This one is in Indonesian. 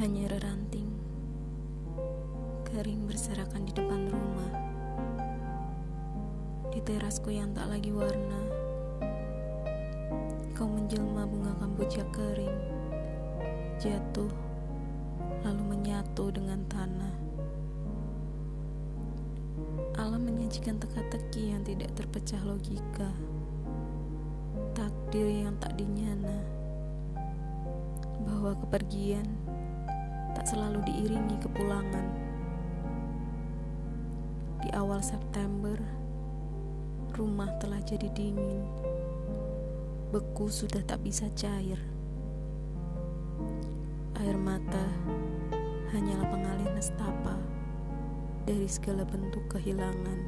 Hanya reranting. Kering berserakan di depan rumah. Di terasku yang tak lagi warna. Kau menjelma bunga kamboja kering. Jatuh Lalu menyatu dengan tanah. Alam menyajikan teka-teki yang tidak terpecah logika. Takdir yang tak dinyana. Bahwa kepergian tak selalu diiringi kepulangan. Di awal September, rumah telah jadi dingin. Beku sudah tak bisa cair. Air mata hanyalah pengalih nestapa dari segala bentuk kehilangan.